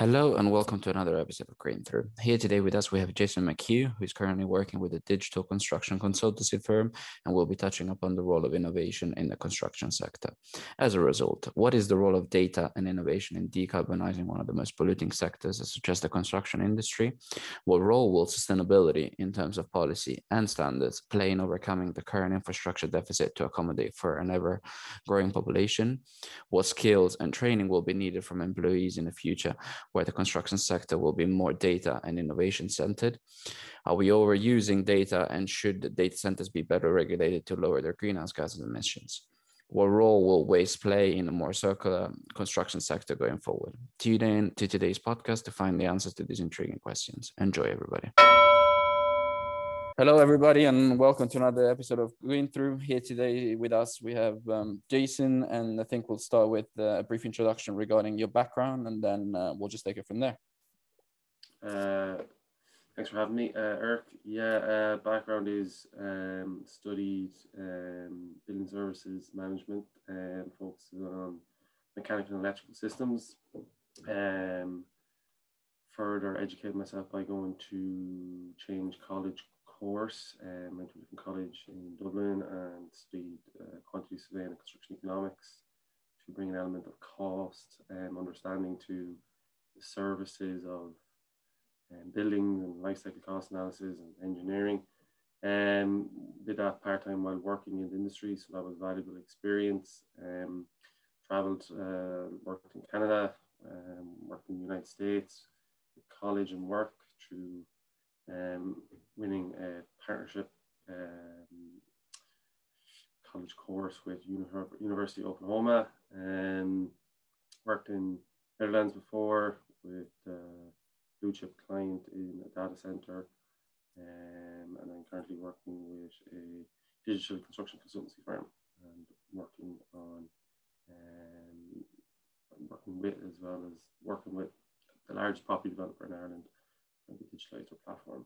Hello and welcome to another episode of Green Through. Here today with us we have Jason McHugh, who is currently working with a digital construction consultancy firm and will be touching upon the role of innovation in the construction sector. As a result, what is the role of data and innovation in decarbonizing one of the most polluting sectors, such as the construction industry? What role will sustainability in terms of policy and standards play in overcoming the current infrastructure deficit to accommodate for an ever growing population? What skills and training will be needed from employees in the future? Where the construction sector will be more data and innovation centered? Are we overusing data and should the data centers be better regulated to lower their greenhouse gas emissions? What role will waste play in a more circular construction sector going forward? Tune in to today's podcast to find the answers to these intriguing questions. Enjoy, everybody. Hello, everybody, and welcome to another episode of Green Through. Here today with us, we have um, Jason, and I think we'll start with uh, a brief introduction regarding your background, and then uh, we'll just take it from there. Uh, thanks for having me, uh, Eric. Yeah, uh, background is um, studied um, building services management and focusing on mechanical and electrical systems. Um, further educated myself by going to Change College course. Um, went to different college in Dublin and studied uh, quantity surveying and construction economics to bring an element of cost and um, understanding to the services of um, buildings and life cycle cost analysis and engineering. Um, did that part time while working in the industry, so that was valuable experience. Um, traveled, uh, worked in Canada, um, worked in the United States, college and work through um, winning a partnership um, college course with University of Oklahoma. Um, worked in Netherlands before with a blue chip client in a data center. Um, and I'm currently working with a digital construction consultancy firm and working on um, working with as well as working with the largest property developer in Ireland and the digitalizer platform.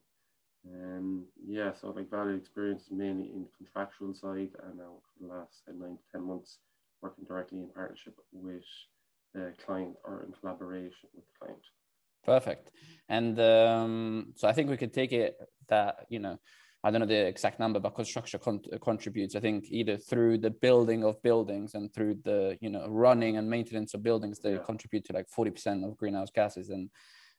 Yeah, so like valid experience mainly in the contractual side and now for the last uh, nine to 10 months working directly in partnership with the client or in collaboration with the client. Perfect. And um, so I think we could take it that, you know, I don't know the exact number, but construction con- contributes, I think, either through the building of buildings and through the, you know, running and maintenance of buildings, they yeah. contribute to like 40% of greenhouse gases. And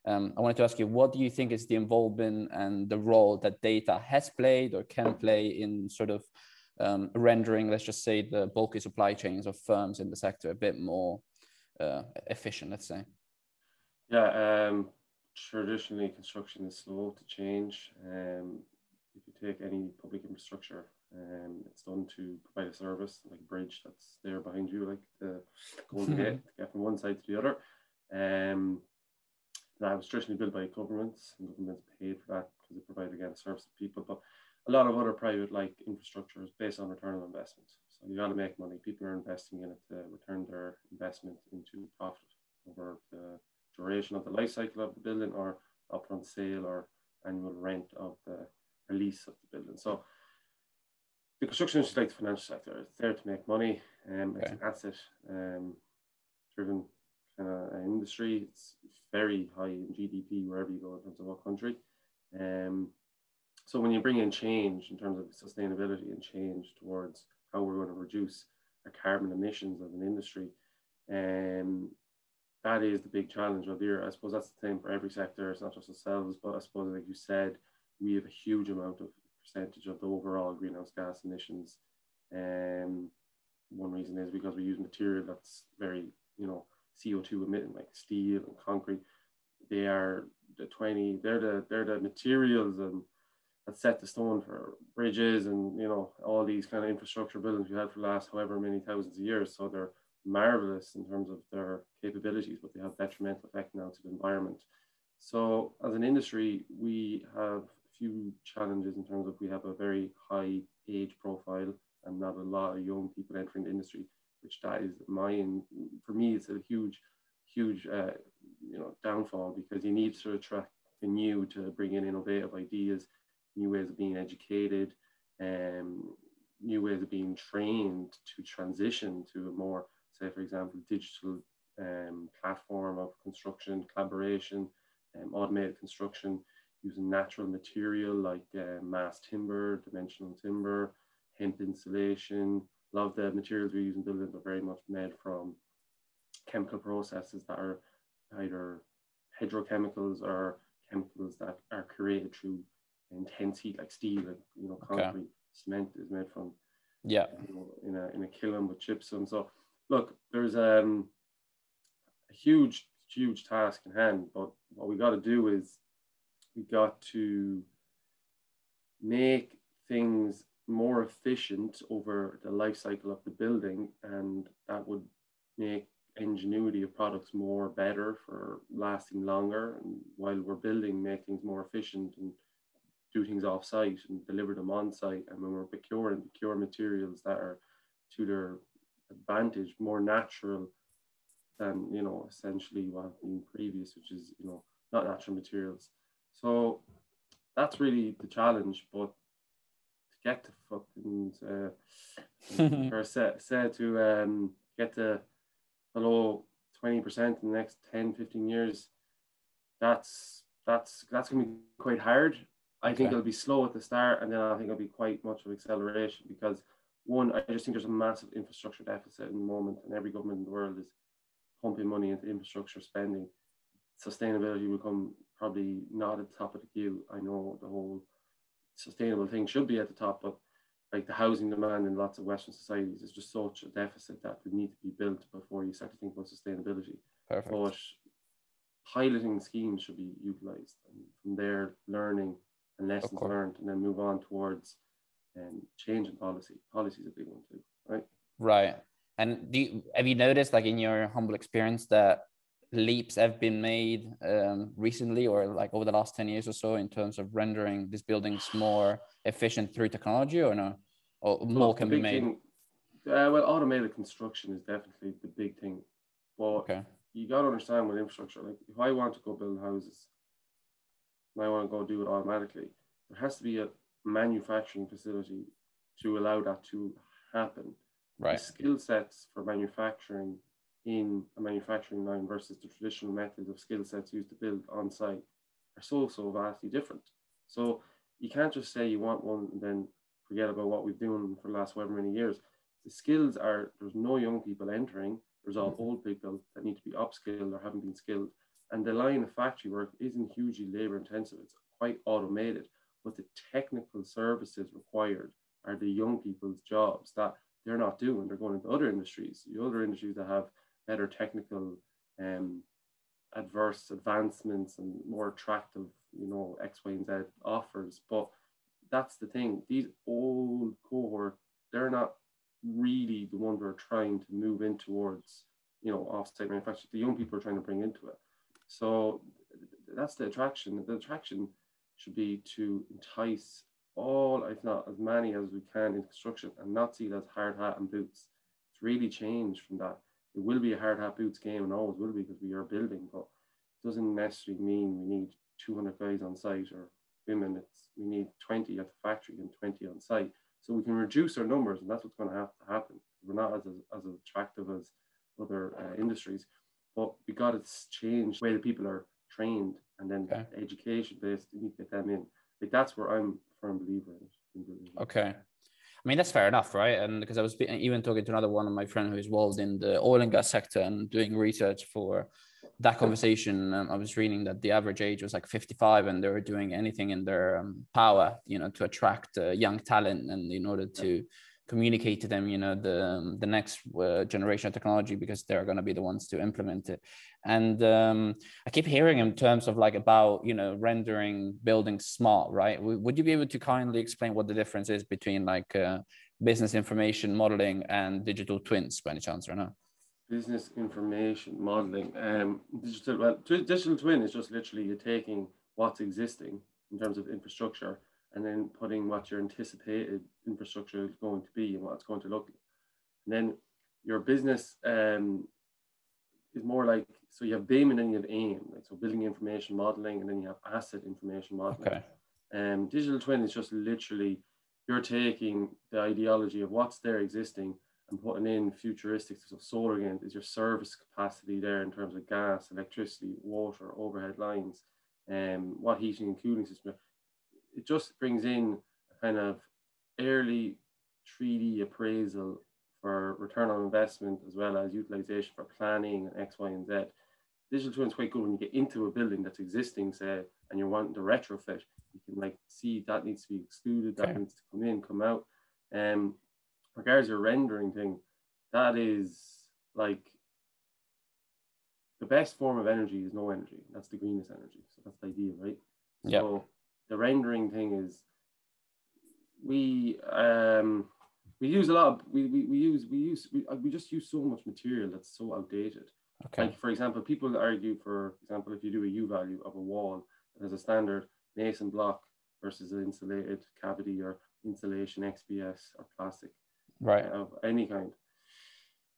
um, I wanted to ask you, what do you think is the involvement and the role that data has played or can play in sort of um, rendering, let's just say, the bulky supply chains of firms in the sector a bit more uh, efficient, let's say? Yeah, um, traditionally construction is slow to change. Um, if you take any public infrastructure, um, it's done to provide a service like a bridge that's there behind you, like the Golden Gate, to get from one side to the other. Um, that was traditionally built by governments, and governments paid for that because it provided again service to people. But a lot of other private like infrastructure is based on return on investment. So you got to make money. People are investing in it to return their investment into profit over the duration of the life cycle of the building or upfront sale or annual rent of the release of the building. So the construction industry, like the financial sector, it's there to make money. Um, it's an asset um, driven of industry. It's very high in GDP wherever you go in terms of what country. Um, so when you bring in change in terms of sustainability and change towards how we're going to reduce our carbon emissions as an industry, um, that is the big challenge of the year. I suppose that's the same for every sector. It's not just ourselves, but I suppose, like you said, we have a huge amount of percentage of the overall greenhouse gas emissions. Um, one reason is because we use material that's very, you know, CO2 emitting like steel and concrete. They are the 20, they're the they're the materials and that set the stone for bridges and you know all these kind of infrastructure buildings we had for the last however many thousands of years. So they're marvelous in terms of their capabilities, but they have detrimental effect now to the environment. So as an industry, we have a few challenges in terms of we have a very high age profile and not a lot of young people entering the industry which that is mine. For me, it's a huge, huge, uh, you know, downfall because you need to attract the new to bring in innovative ideas, new ways of being educated, um, new ways of being trained to transition to a more, say, for example, digital um, platform of construction, collaboration, um, automated construction using natural material like uh, mass timber, dimensional timber, hemp insulation. A lot of the materials we use in buildings are very much made from chemical processes that are either hydrochemicals or chemicals that are created through intense heat, like steel and you know concrete. Okay. Cement is made from yeah you know, in a in a kiln with gypsum. So look, there's um, a huge huge task in hand, but what we got to do is we got to make things more efficient over the life cycle of the building, and that would make ingenuity of products more better for lasting longer. And while we're building, make things more efficient and do things off site and deliver them on site. And when we're procuring, procure materials that are to their advantage, more natural than you know essentially what been previous, which is you know not natural materials. So that's really the challenge. But to get to fucking uh, or set to um, get to below 20% in the next 10, 15 years, that's that's that's gonna be quite hard. I okay. think it'll be slow at the start, and then I think it'll be quite much of acceleration because one, I just think there's a massive infrastructure deficit in the moment, and every government in the world is pumping money into infrastructure spending. Sustainability will come probably not at the top of the queue. I know the whole sustainable thing should be at the top, but like the housing demand in lots of Western societies is just such a deficit that would need to be built before you start to think about sustainability. Perfect. But piloting schemes should be utilized and from there learning and lessons learned and then move on towards um, in policy. Policy is a big one too, right? Right. And do you, have you noticed, like in your humble experience, that leaps have been made um, recently or like over the last 10 years or so in terms of rendering these buildings more efficient through technology or no? Or more can be made? Thing, uh, well, automated construction is definitely the big thing. But okay. you got to understand with infrastructure, like if I want to go build houses, and I want to go do it automatically, there has to be a manufacturing facility to allow that to happen. Right. The skill sets for manufacturing in a manufacturing line versus the traditional methods of skill sets used to build on site are so, so vastly different. So you can't just say you want one and then forget about what we've done for the last however many years. The skills are there's no young people entering, there's all mm-hmm. old people that need to be upskilled or haven't been skilled. And the line of factory work isn't hugely labor intensive, it's quite automated. But the technical services required are the young people's jobs that they're not doing. They're going into other industries, the other industries that have better technical um, adverse advancements and more attractive, you know, X, Y, and Z offers. But that's the thing. These old cohort, they're not really the ones we're trying to move in towards, you know, offsite manufacturing. The young people are trying to bring into it. So that's the attraction. The attraction should be to entice all, if not as many as we can in construction and not see it as hard hat and boots. It's really changed from that. It will be a hard hat boots game and always will be because we are building, but it doesn't necessarily mean we need 200 guys on site or women. It's we need 20 at the factory and 20 on site. So we can reduce our numbers, and that's what's going to have to happen. We're not as, as, attractive as other uh, industries, but we got to change the way the people are trained and then okay. education based. You need to get them in. Like that's where I'm a firm believer in. Okay. I mean, that's fair enough, right? And because I was even talking to another one of my friends who's involved in the oil and gas sector and doing research for that conversation. Um, I was reading that the average age was like 55 and they were doing anything in their um, power, you know, to attract uh, young talent and in order to communicate to them you know the um, the next uh, generation of technology because they're going to be the ones to implement it. And um, i keep hearing in terms of like about you know rendering buildings smart right? Would you be able to kindly explain what the difference is between like uh, business information modeling and digital twins by any chance or not? Business information modeling um digital well digital twin is just literally you're taking what's existing in terms of infrastructure and then putting what your anticipated infrastructure is going to be and what it's going to look like. And then your business um, is more like so you have BIM and then you have AIM, right? So building information modeling, and then you have asset information modeling. Okay. Um, digital twin is just literally you're taking the ideology of what's there existing and putting in futuristic of solar again is your service capacity there in terms of gas, electricity, water, overhead lines, and um, what heating and cooling system. It just brings in a kind of early 3D appraisal for return on investment as well as utilization for planning and X, Y, and Z. Digital twin is quite good when you get into a building that's existing, say, and you're wanting to retrofit. You can like see that needs to be excluded, that okay. needs to come in, come out. Um, regards your rendering thing, that is like the best form of energy is no energy. That's the greenest energy. So that's the idea, right? Yeah. So the rendering thing is we um we use a lot of we, we, we use we use we, we just use so much material that's so outdated. Okay. Like for example, people argue for example if you do a U value of a wall has a standard mason block versus an insulated cavity or insulation XPS or plastic right of any kind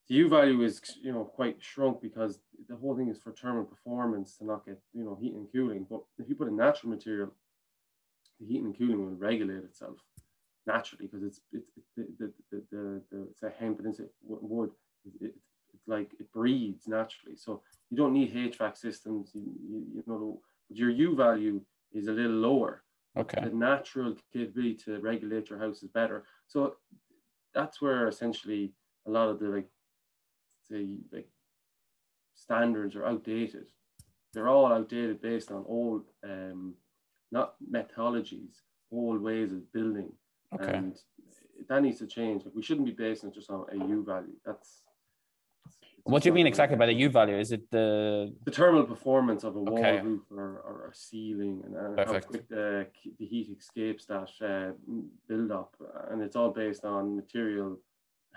the u value is you know quite shrunk because the whole thing is for thermal performance to not get you know heat and cooling but if you put a natural material the heat and cooling will regulate itself naturally because it's it's the the, the, the, the it's a hemp and it's a wood. It, it, it's like it breathes naturally. So you don't need HVAC systems you, you, you know your U value is a little lower. Okay. The natural capability to regulate your house is better. So that's where essentially a lot of the like the like standards are outdated. They're all outdated based on old um methodologies, all ways of building. Okay. And that needs to change. Like we shouldn't be basing it just on a U value. That's what do you mean exactly by the U value? Is it the the thermal performance of a wall, okay. roof, or, or a ceiling, and, and how quick the, the heat escapes that uh, build up, and it's all based on material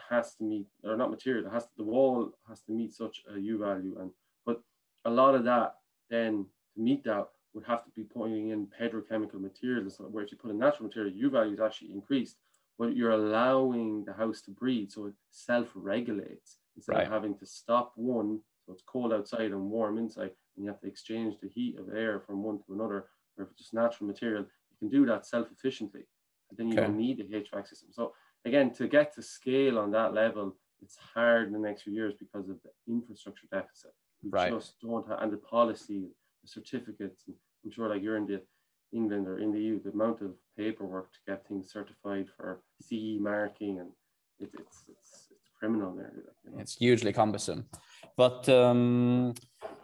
has to meet or not material has to, the wall has to meet such a U value, and but a lot of that then to meet that would have to be putting in petrochemical materials, where if you put a natural material, U value is actually increased, but you're allowing the house to breathe, so it self regulates instead right. of having to stop one, so it's cold outside and warm inside, and you have to exchange the heat of air from one to another. Or if it's just natural material, you can do that self-efficiently, and then you okay. don't need a HVAC system. So again, to get to scale on that level, it's hard in the next few years because of the infrastructure deficit. We right. just don't have, and the policy, the certificates. And I'm sure, like you're in the England or in the EU, the amount of paperwork to get things certified for CE marking and it, it's, it's criminal there. You know? It's hugely cumbersome, but um,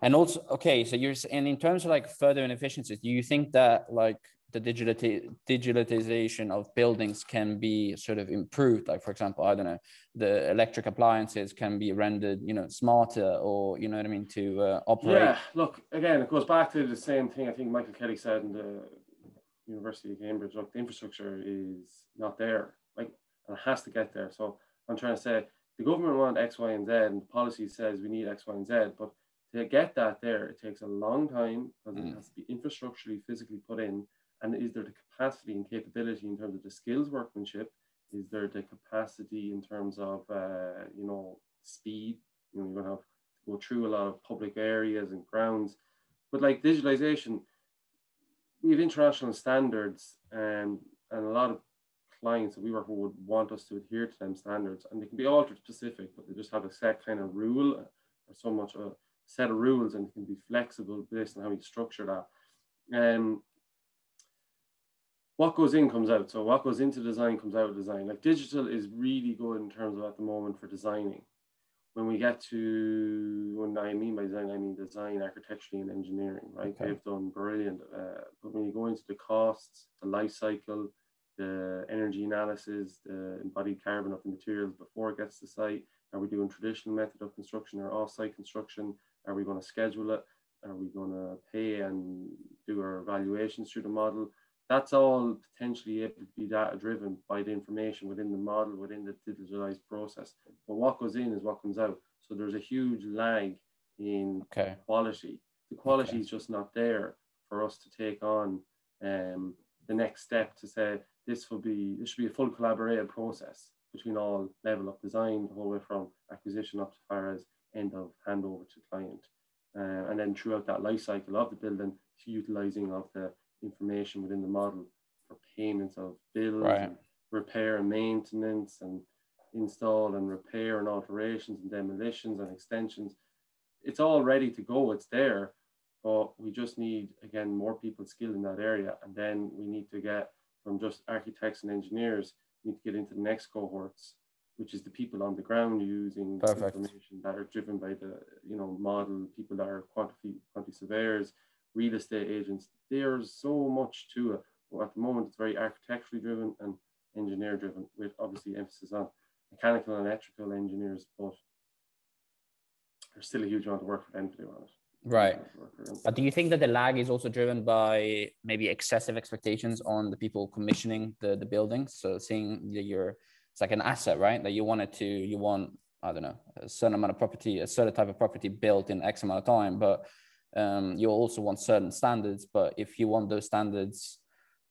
and also okay. So you're and in terms of like further inefficiencies, do you think that like the digitality digitalization of buildings can be sort of improved? Like for example, I don't know, the electric appliances can be rendered, you know, smarter, or you know what I mean, to uh, operate. Yeah. Look, again, it goes back to the same thing. I think Michael Kelly said in the University of Cambridge. Look, the infrastructure is not there. Like, and it has to get there. So I'm trying to say the government want X, Y, and Z, and the policy says we need X, Y, and Z. But to get that there, it takes a long time because mm. it has to be infrastructurally, physically put in. And is there the capacity and capability in terms of the skills workmanship? Is there the capacity in terms of, uh, you know, speed? You know, you're going to have to go through a lot of public areas and grounds. But like digitalization, we have international standards and, and a lot of clients that we work with would want us to adhere to them standards and they can be altered specific, but they just have a set kind of rule or so much a set of rules and can be flexible based on how you structure that. Um, what goes in comes out. So what goes into design comes out of design. Like digital is really good in terms of at the moment for designing. When we get to, when I mean by design, I mean design architecturally and engineering, right? Okay. They've done brilliant. Uh, but when you go into the costs, the life cycle, the energy analysis, the embodied carbon of the materials before it gets to site? Are we doing traditional method of construction or off-site construction? Are we going to schedule it? Are we going to pay and do our evaluations through the model? That's all potentially able to be data driven by the information within the model, within the digitalized process. But what goes in is what comes out. So there's a huge lag in okay. quality. The quality okay. is just not there for us to take on um, the next step to say this will be this should be a full collaborative process between all level of design, all the whole way from acquisition up to far as end of handover to client. Uh, and then throughout that life cycle of the building, utilizing of the information within the model for payments of bills, right. and repair and maintenance, and install and repair and alterations and demolitions and extensions. It's all ready to go. It's there, but we just need again more people skilled in that area, and then we need to get from just architects and engineers. We need to get into the next cohorts, which is the people on the ground using Perfect. information that are driven by the you know model people that are quantity quantity surveyors, real estate agents. There's so much to it. But at the moment, it's very architecturally driven and engineer driven, with obviously emphasis on mechanical and electrical engineers, but there's still a huge amount of work for them to do on it. Right. But do you think that the lag is also driven by maybe excessive expectations on the people commissioning the, the buildings? So seeing that you're, it's like an asset, right? That you wanted to, you want, I don't know, a certain amount of property, a certain type of property built in X amount of time, but um, you also want certain standards. But if you want those standards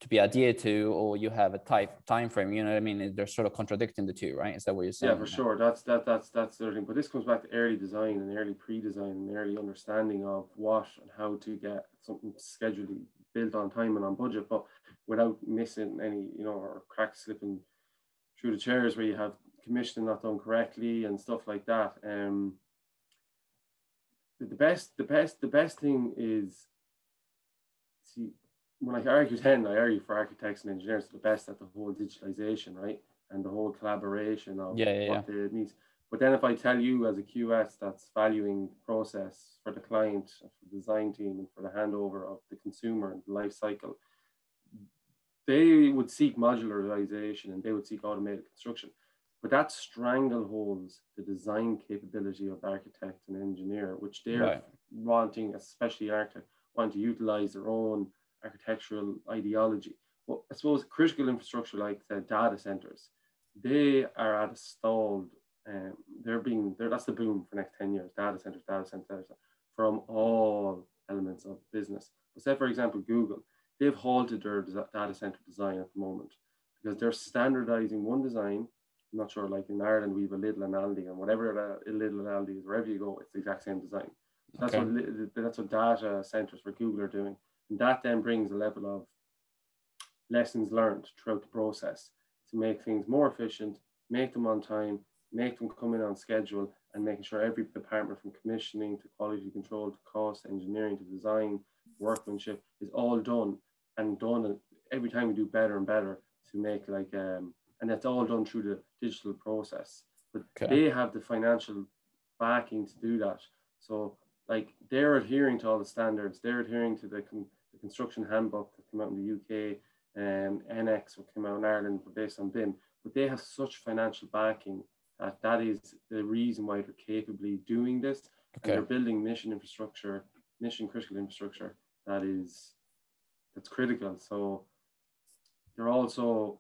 to be adhered to or you have a type time frame you know what i mean? They're sort of contradicting the two right? Is that what you're saying? yeah for sure. That's that that's that's the thing. But this comes back to early design and early pre-design and early understanding of what and how to get something scheduled built on time and on budget but without missing any you know or cracks slipping through the chairs where you have commissioning not done correctly and stuff like that. Um the, best the best the best thing is see when I argue then, I argue for architects and engineers the best at the whole digitalization, right? And the whole collaboration of yeah, yeah, what yeah. needs. But then if I tell you as a QS that's valuing the process for the client, for the design team, and for the handover of the consumer and the life cycle, they would seek modularization and they would seek automated construction. But that strangleholds the design capability of the architect and engineer, which they're right. wanting, especially architect, want to utilize their own architectural ideology. But I suppose critical infrastructure like the data centers, they are at a stalled. Um, they're being they're, that's the boom for next 10 years data centers data centers from all elements of business but say for example google they've halted their data center design at the moment because they're standardizing one design i'm not sure like in ireland we have a Lidl and aldi and whatever a Lidl and aldi is wherever you go it's the exact same design so that's okay. what that's what data centers for google are doing and that then brings a level of lessons learned throughout the process to make things more efficient, make them on time, make them come in on schedule, and making sure every department from commissioning to quality control to cost, engineering to design, workmanship is all done and done every time we do better and better to make like um and that's all done through the digital process. But okay. they have the financial backing to do that. So like they're adhering to all the standards, they're adhering to the con- the construction handbook that came out in the UK, um, NX what came out in Ireland based on BIM, but they have such financial backing that that is the reason why they're capably doing this. Okay. they're building mission infrastructure, mission critical infrastructure that is that's critical. So they're also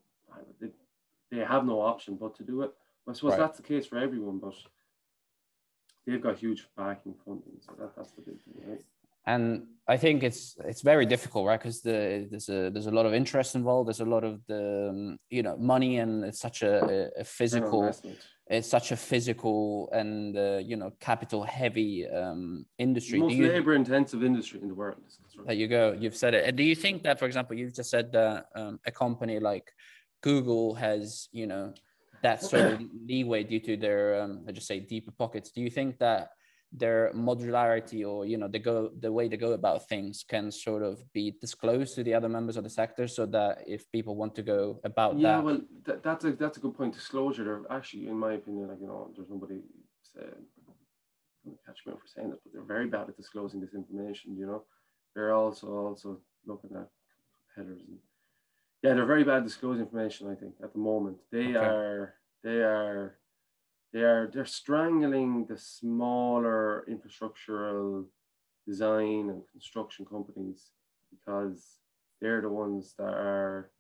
they, have no option but to do it. I suppose right. that's the case for everyone, but they've got huge backing funding, so that, that's the big thing, right? and I think it's it's very difficult, right? Because the, there's a there's a lot of interest involved. There's a lot of the um, you know money, and it's such a, a physical. It's such a physical and uh, you know capital heavy um, industry. Most you, labor intensive industry in the world. There you go. You've said it. Do you think that, for example, you've just said that um, a company like Google has you know that sort of leeway due to their um, let's just say deeper pockets? Do you think that their modularity or you know the go the way they go about things can sort of be disclosed to the other members of the sector so that if people want to go about yeah that well th- that's a that's a good point. Disclosure they're actually in my opinion like you know there's nobody say, catch me out for saying that but they're very bad at disclosing this information you know? They're also also looking at competitors and yeah they're very bad disclosing information i think at the moment they okay. are they are they're they're strangling the smaller infrastructural design and construction companies because they're the ones that are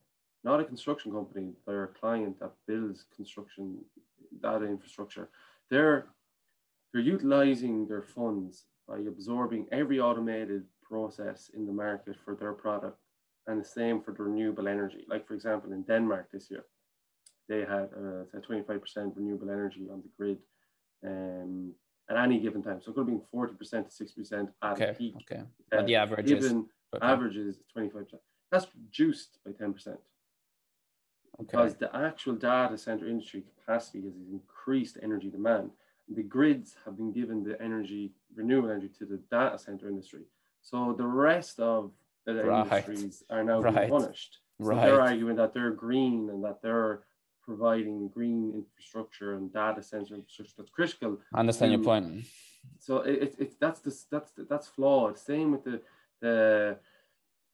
not a construction company, they're a client that builds construction data infrastructure. They're they're utilizing their funds by absorbing every automated process in the market for their product and the same for the renewable energy. Like for example, in Denmark this year, they had uh, 25% renewable energy on the grid um, at any given time. So it could have been 40% to 60% at okay, peak. Okay. Uh, the average given is, okay. average is 25%. That's reduced by 10%. because the actual data center industry capacity has increased energy demand. The grids have been given the energy, renewable energy to the data center industry. So the rest of the right. industries are now right. being punished. So right. they're arguing that they're green and that they're providing green infrastructure and data center infrastructure that's critical. I understand your point. So it, it, it that's the, that's that's flawed. Same with the the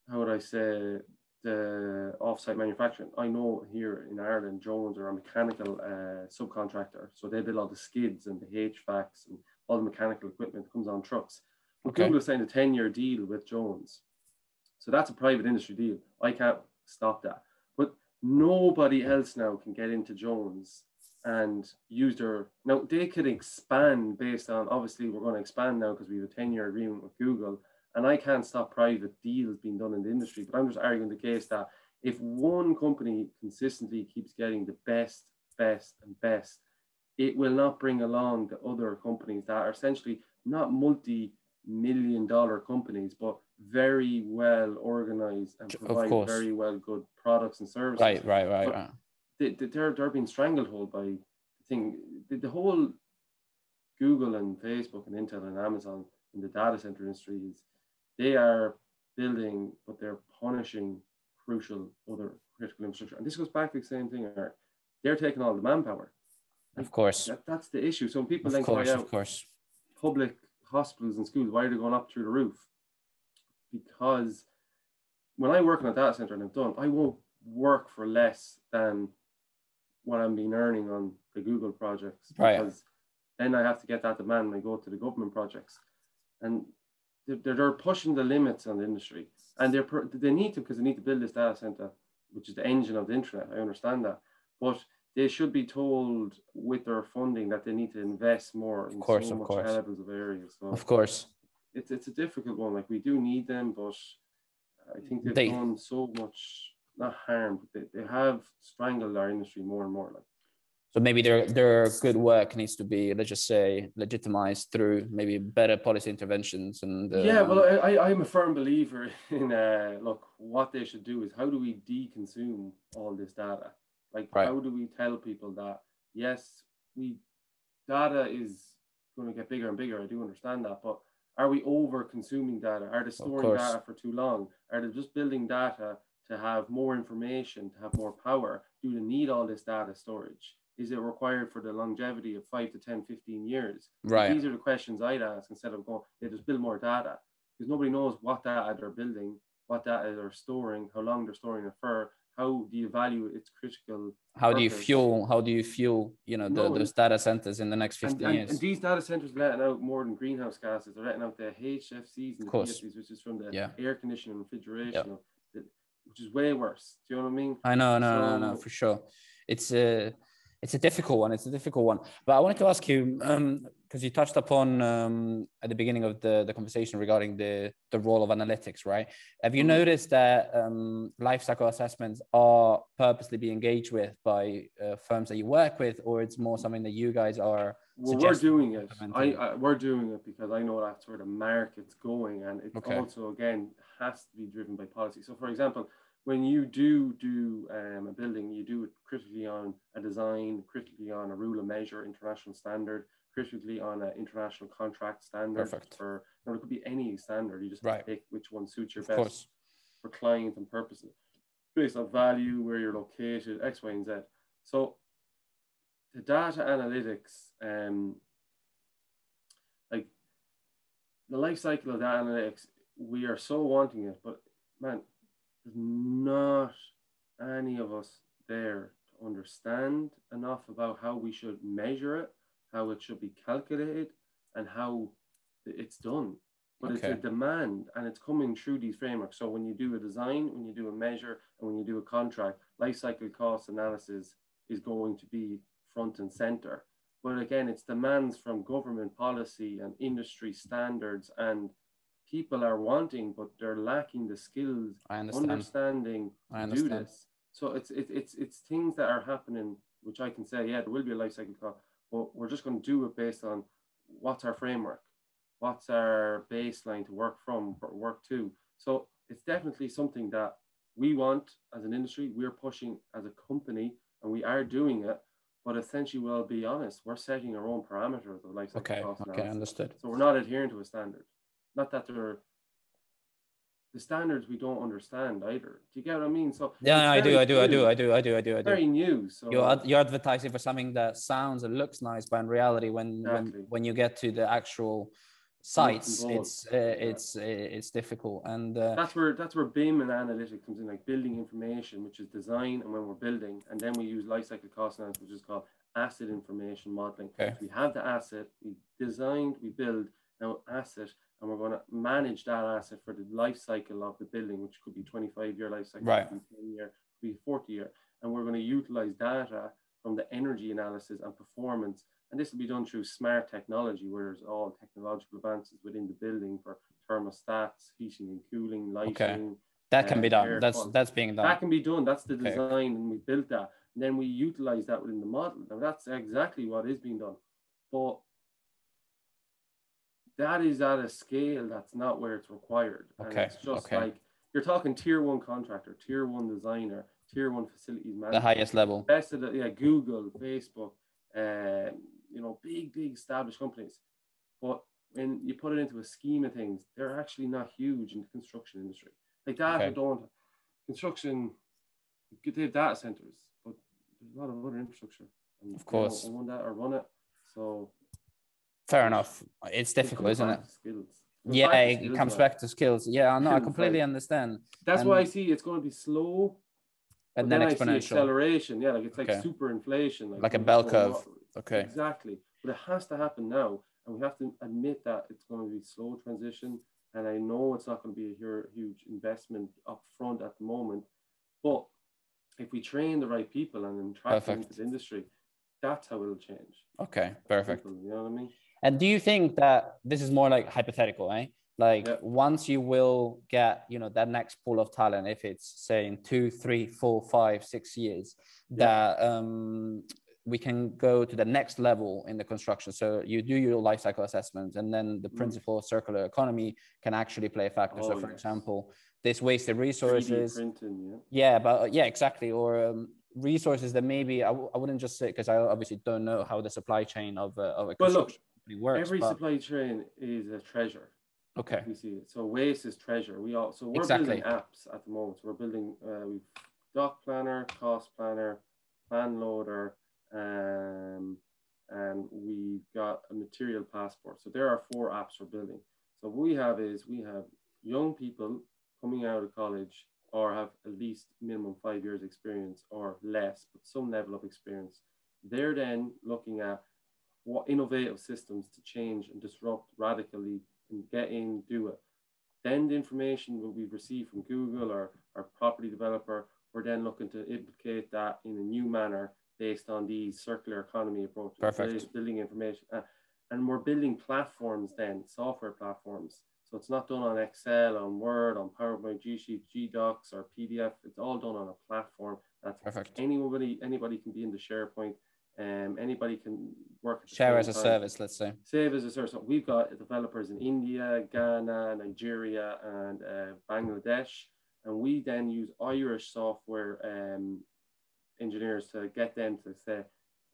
how would I say the offsite manufacturing. I know here in Ireland, Jones are a mechanical uh, subcontractor, so they build all the skids and the HVACs and all the mechanical equipment that comes on trucks. Okay. Google signed a ten-year deal with Jones, so that's a private industry deal. I can't stop that, but nobody else now can get into Jones and use their now they could expand based on obviously we're going to expand now because we have a 10 year agreement with Google and I can't stop private deals being done in the industry, but I'm just arguing the case that if one company consistently keeps getting the best, best, and best, it will not bring along the other companies that are essentially not multi million dollar companies, but very well organized and provide very well good products and services. Right, right, right. right. They, they're, they're being stranglehold by the thing. The, the whole Google and Facebook and Intel and Amazon in the data center industry is they are building, but they're punishing crucial other critical infrastructure. And this goes back to the same thing. They're taking all the manpower. Of course. That, that's the issue. So people of then course, out, of course. public hospitals and schools, why are they going up through the roof? Because when I work in a data center and I'm done, I won't work for less than what I'm being earning on the Google projects. Right. Because then I have to get that demand and I go to the government projects. And they're, they're pushing the limits on the industry and they're they need to because they need to build this data center which is the engine of the internet i understand that but they should be told with their funding that they need to invest more in of course, so of much course. levels of areas so of course it's, it's a difficult one like we do need them but i think they've they, done so much not harm but they, they have strangled our industry more and more like so maybe their their good work needs to be, let's just say, legitimized through maybe better policy interventions and. Uh, yeah, well, I I'm a firm believer in uh, look what they should do is how do we deconsume all this data? Like right. how do we tell people that yes, we data is going to get bigger and bigger. I do understand that, but are we over consuming data? Are they storing data for too long? Are they just building data to have more information, to have more power? Do they need all this data storage? is it required for the longevity of five to 10, 15 years? Right. These are the questions I'd ask instead of going, yeah, just build more data. Because nobody knows what data they're building, what data they're storing, how long they're storing it for, how do you value its critical how purpose? do you fuel how do you fuel you know the, no, those data centers in the next 15 and, years? and these data centers letting out more than greenhouse gases. They're letting out the hfcs and the PFCs, which is from the yeah. air conditioning and refrigeration which is way worse. Do you know what i mean? I know no so, no no for sure. It's a uh, it's a difficult one. It's a difficult one. But I wanted to ask you because um, you touched upon um, at the beginning of the, the conversation regarding the the role of analytics, right? Have you mm-hmm. noticed that um, life cycle assessments are purposely being engaged with by uh, firms that you work with, or it's more something that you guys are? Well, we're doing it. I, I, we're doing it because I know that's where the market's going, and it okay. also again has to be driven by policy. So, for example when you do do um, a building, you do it critically on a design, critically on a rule of measure, international standard, critically on an international contract standard. Perfect. For or it could be any standard. You just right. pick which one suits your of best course. for client and purposes, based on value, where you're located, X, Y, and Z. So the data analytics, um, like the life cycle of data analytics, we are so wanting it, but man, there's not any of us there to understand enough about how we should measure it, how it should be calculated, and how it's done. But okay. it's a demand and it's coming through these frameworks. So when you do a design, when you do a measure, and when you do a contract, life cycle cost analysis is going to be front and center. But again, it's demands from government policy and industry standards and people are wanting, but they're lacking the skills, I understand. understanding I understand. do this. So it's it, it's it's things that are happening, which I can say, yeah, there will be a life cycle cost, but we're just going to do it based on what's our framework, what's our baseline to work from, work to. So it's definitely something that we want as an industry, we're pushing as a company, and we are doing it. But essentially, we'll be honest, we're setting our own parameters of life cycle Okay. cost Okay. analysis. Understood. So we're not adhering to a standard. Not that they're the standards we don't understand either. Do you get what I mean? So Yeah, no, I do, I do, I do. I do, I do, I do, I It's very new. So You're ad- you're advertising for something that sounds and looks nice, but in reality, when when, Exactly. when you get to the actual sites, it's uh, yeah. it's uh, it's difficult. And uh, that's where that's where BIM and analytics comes in, like building information, which is design, and when we're building, and then we use life cycle cost analysis, which is called asset information modeling. Okay. So we have the asset, we designed, we build now asset, and we're going to manage that asset for the life cycle of the building, which could be 25 year life cycle, Right. could be 10 year, could be 40 year, and we're going to utilize data from the energy analysis and performance. And this will be done through smart technology, where there's all technological advances within the building for thermostats, heating and cooling, lighting. Okay. that can uh, be done. That's quality. that's being done. That can be done. That's the Okay. design, and we built that. And then we utilize that within the model. Now that's exactly what is being done, but that is at a scale that's not where it's required. And it's just okay. like you're talking tier one contractor, tier one designer, tier one facilities manager. the highest level. Best of the yeah, Google, Facebook, um, you know, big, big established companies. But when you put it into a scheme of things, they're actually not huge in the construction industry. Like that, Okay. don't construction they have data centers, but there's a lot of other infrastructure. And Of course. own that or run it. So Fair enough. It's difficult, isn't it? Skills. Yeah, it comes back to skills. Yeah, no, I completely like- understand. That's why I see it's going to be slow, And then then, I see exponential. acceleration. Yeah, like it's like Okay. super inflation, Like a bell curve. Okay. Exactly. But it has to happen now. And we have to admit that it's going to be slow transition. And I know it's not going to be a huge investment up front at the moment. But if we train the right people and attract them into the industry, that's how it'll change. Okay, perfect. People, you know what I mean? And do you think that this is more like hypothetical, eh? Like Yeah. once you will get, you know, that next pool of talent, if it's say in two, three, four, five, six years, Yeah. that um, we can go to the next level in the construction. So you do your life cycle assessments, and then the Mm. principle of circular economy can actually play a factor. so, Oh, for yes. example, this wasted 3D resources, printing, yeah. yeah, but uh, yeah, exactly. Or um, resources that maybe I w- I wouldn't just say because I obviously don't know how the supply chain of a, of a Well, look, construction works. Every but- supply chain is a treasure. okay, we see it. So waste is treasure. We all so we're Exactly. building apps at the moment. So we're building uh, we've doc planner, cost planner, plan loader, um, and we've got a material passport. So there are four apps we're building. So what we have is we have young people coming out of college or have at least minimum five years experience or less, but some level of experience. They're then looking at what innovative systems to change and disrupt radically and get in, do it. Then the information that we've received from Google or our property developer, we're then looking to implicate that in a new manner based on these circular economy approaches. Perfect. buil- Building information. Uh, and we're building platforms then, software platforms. So it's not done on Excel, on Word, on PowerPoint, G Sheet, G Docs, or PDF. It's all done on a platform that's perfect. anybody anybody can be in the SharePoint. Um, anybody can work. Share as a time. service, let's say. Save as a service. We've got developers in India, Ghana, Nigeria, and uh, Bangladesh, and we then use Irish software um, engineers to get them to say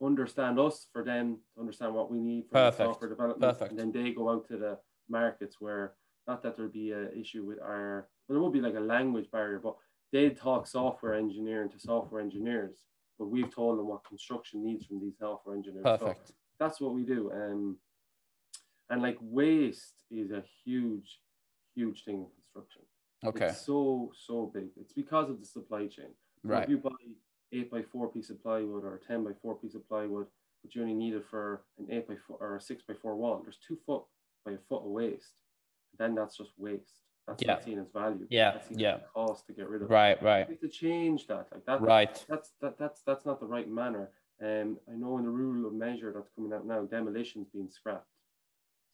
understand us for them to understand what we need for software development. Perfect. And then they go out to the markets where not that there'd be an issue with our well, there would be like a language barrier, but they talk software engineering to software engineers. But we've told them what construction needs from these software engineers. So Perfect. that's what we do. Um, and like waste is a huge, huge thing in construction. Okay. It's so, so big. It's because of the supply chain. So Right. If you buy eight by four piece of plywood or a 10 by four piece of plywood, but you only need it for an eight by four or a six by four wall, there's two foot by a foot of waste. Then that's just waste. That's Yeah. not seen as value. Yeah, That's seen yeah. cost to get rid of. Right. Right. We have to change that. Like that. Right. That's that, that's that's not the right manner. Um, I know in the rule of measure that's coming out now, demolition's being scrapped.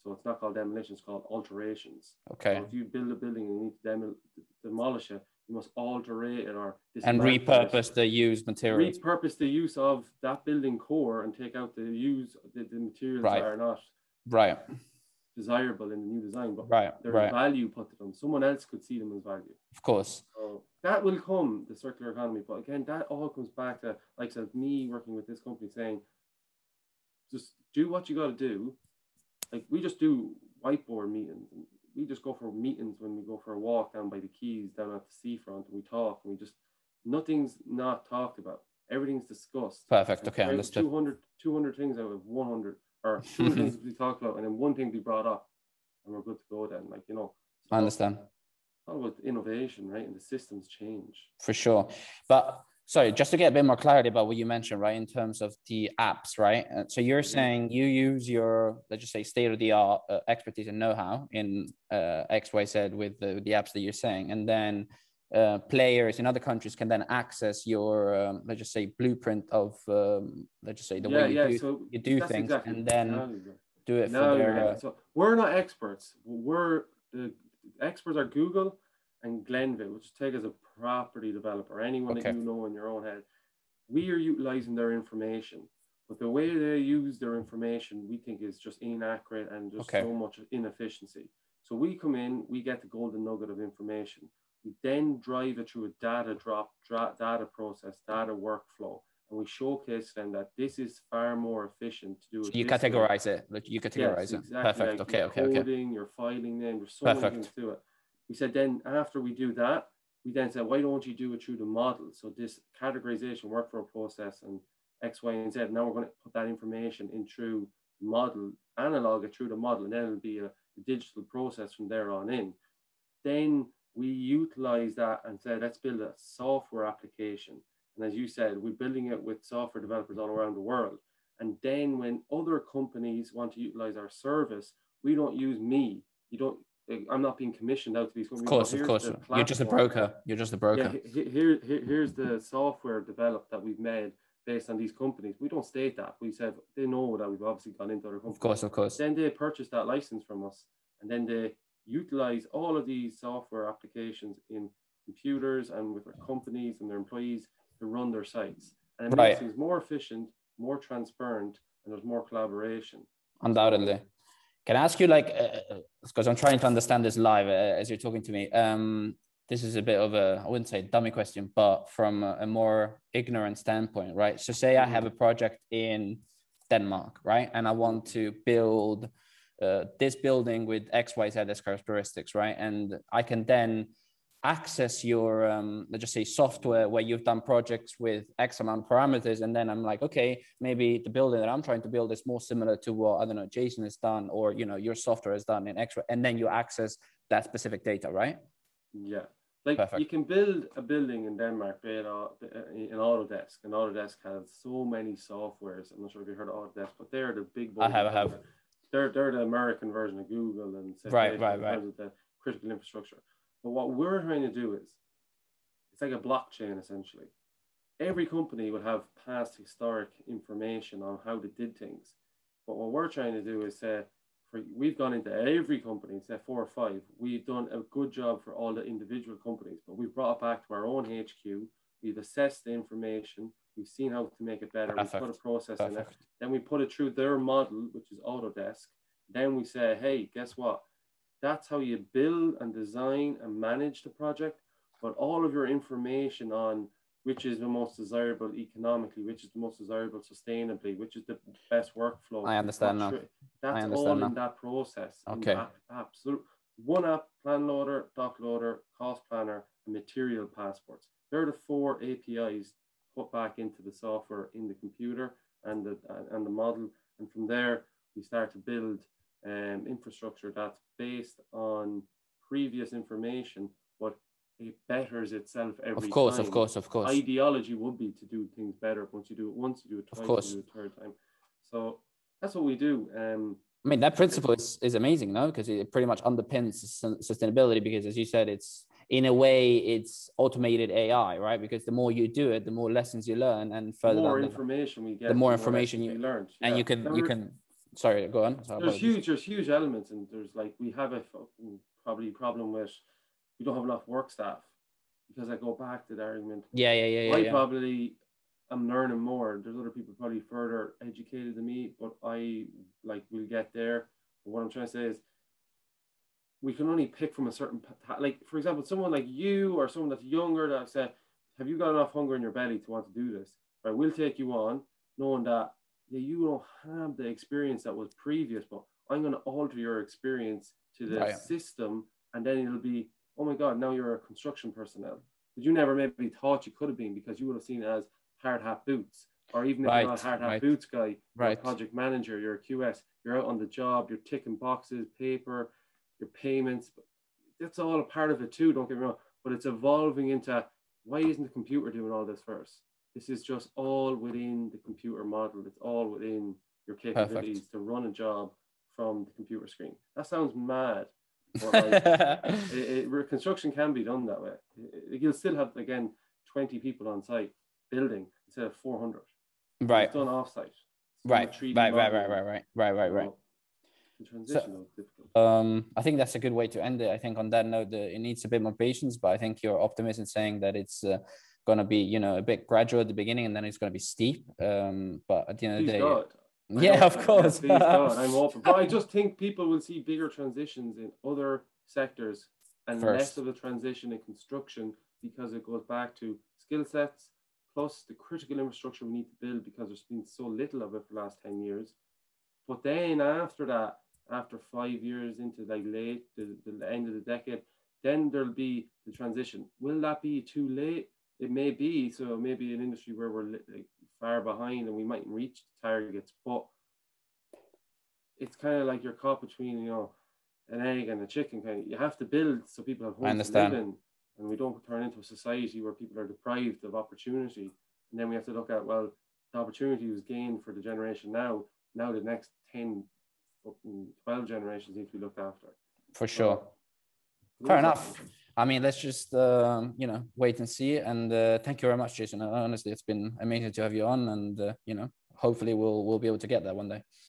So it's not called demolition; it's called alterations. Okay. So if you build a building and you need to demol- demolish it, you must alterate it or And dismantle it. repurpose the used materials. repurpose the use of that building core and take out the use the, the materials Right. that are not Right. Desirable in the new design, but right, there's right. value put to them. Someone else could see them as value. Of course. So that will come, the circular economy. But again, that all comes back to, like I said, me working with this company saying, just do what you got to do. Like we just do whiteboard meetings and we just go for meetings when we go for a walk down by the quays down at the seafront and we talk and we just nothing's not talked about everything's discussed perfect okay understood 200 200 things out of 100 or 200 things we talked about and then one thing we brought up and we're good to go then. Like you know so i understand. all about innovation right? And the systems change. For sure. But sorry, just to get a bit more clarity about what you mentioned, right, in terms of the apps, right? Uh, so you're mm-hmm. saying you use your, let's just say, state of the art uh, expertise and know how in uh, X, Y, Z with the, the apps that you're saying, and then uh, players in other countries can then access your, um, let's just say, blueprint of, um, let's just say, the yeah, way you yeah. do, so you do things, exactly and then do it no, for their. Uh... So we're not experts. We're the experts are Google and Glenveagh, which take as a property developer, anyone okay. that you know in your own head, we are utilizing their information. But the way they use their information, we think is just inaccurate and just okay. so much inefficiency. So we come in, we get the golden nugget of information. We then drive it through a data drop, data process, data workflow, and we showcase them that this is far more efficient to do it. So you categorize way. it. You categorize yes, it. Exactly. Perfect. Like okay. Okay. Coding, okay. Your filing name. There's so Perfect. many things to it. We said then after we do that, we then said, why don't you do it through the model? So this categorization workflow process and X, Y, and Z. Now we're going to put that information in through model, analog it through the model, and then it'll be a, a digital process from there on in. Then we utilize that and said, let's build a software application. And as you said, we're building it with software developers all around the world. And then when other companies want to utilize our service, we don't use me. You don't eh, I'm not being commissioned out to these companies. Of course, of course. You're just a broker. You're just a broker. Yeah, here, here, here's the software developed that we've made based on these companies. We don't state that. We said they know that we've obviously gone into other companies. Of course, of course. Then they purchase that license from us, and then they utilize all of these software applications in computers and with their companies and their employees to run their sites. And it right. makes things more efficient, more transparent, and there's more collaboration. Undoubtedly. Can I ask you, like, because uh, I'm trying to understand this live uh, as you're talking to me. Um, this is a bit of a, I wouldn't say dummy question, but from a, a more ignorant standpoint, right? So, say I have a project in Denmark, right? And I want to build uh, this building with X, Y, Z as characteristics, right? And I can then access your um, let's just say software where you've done projects with x amount of parameters. And then i'm like okay maybe the building that i'm trying to build is more similar to what i don't know jason has done or you know your software has done in x and then you access that specific data right? Yeah. Like Perfect. you can build a building in denmark in autodesk and autodesk has so many softwares. I'm not sure if you heard of autodesk but they're the big i have i have they're, they're the american version of google and right right right the critical infrastructure but what we're trying to do is, it's like a blockchain essentially. Every company will have past historic information on how they did things. But what we're trying to do is say, for, we've gone into every company, say four or five, we've done a good job for all the individual companies, but we've brought it back to our own HQ. We've assessed the information. We've seen how to make it better. Perfect. We put a process Perfect. in it. Then we put it through their model, which is Autodesk. Then we say, hey, guess what? That's how you build and design and manage the project. But all of your information on which is the most desirable economically, which is the most desirable sustainably, which is the best workflow. I understand now. That's understand all now. in that process. Okay. Absolute one app, plan loader, doc loader, cost planner, and material passports. They're the four APIs put back into the software in the computer and the and the model. And from there, we start to build um, infrastructure that's based on previous information, but it betters itself every Of course, time. of course, of course. Ideology would be to do things better. Once you do it once, you do it twice, of course. you do it third time. So that's what we do. Um, I mean, that principle is, is amazing, no? Because it pretty much underpins sustainability. Because as you said, it's in a way it's automated AI, right? Because the more you do it, the more lessons you learn, and further the more the, information we get, the more information you learn, and you can you can sorry, go on. Sorry, there's huge, there's huge elements, and there's like we have a probably problem with we don't have enough work staff because I go back to the argument. Yeah, yeah, yeah. I yeah, probably am learning more. There's other people probably further educated than me, but I like will get there. But what I'm trying to say is, we can only pick from a certain like, for example, someone like you or someone that's younger that said, "Have you got enough hunger in your belly to want to do this?" Right, we'll take you on, knowing that yeah, you don't have the experience that was previous, but I'm going to alter your experience to the right. system, and then it'll be, oh my God, now you're a construction personnel. But you never maybe thought you could have been because you would have seen it as hard hat boots, or even if right. you're not hard hat right. boots guy, right. project manager, you're a QS, you're out on the job, you're ticking boxes, paper, your payments. That's all a part of it too. Don't get me wrong, but it's evolving into why isn't the computer doing all this first? This is just all within the computer model. It's all within your capabilities Perfect. to run a job from the computer screen. That sounds mad. It, it, construction can be done that way. It, you'll still have again 20 people on site building instead of 400. Right. It's done offsite. Right. Right, right, right, right, right, right, right, right. Transition so. Um, I think that's a good way to end it. I think on that note, the, it needs a bit more patience, but I think you're optimistic saying that it's uh, going to be, you know, a bit gradual at the beginning and then it's going to be steep. Um, but at the end of the day, God. yeah, of course. I'm open, but I just think people will see bigger transitions in other sectors and First. less of a transition in construction because it goes back to skill sets plus the critical infrastructure we need to build because there's been so little of it for the last 10 years. But then after that, after five years into like late the, the end of the decade, then there'll be the transition. Will that be too late? It may be. So maybe an industry where we're like far behind and we mightn't reach the targets, but it's kind of like you're caught between, you know, an egg and a chicken. Kind of, you have to build so people have homes to live in, and we don't turn into a society where people are deprived of opportunity. And then we have to look at well, the opportunity was gained for the generation now. Now the next 10, 12 generations need to be looked after. For sure. So, Fair enough. I mean, let's just um, you know wait and see. And uh, thank you very much, Jason. Honestly, it's been amazing to have you on, and uh, you know, hopefully we'll we'll be able to get that one day.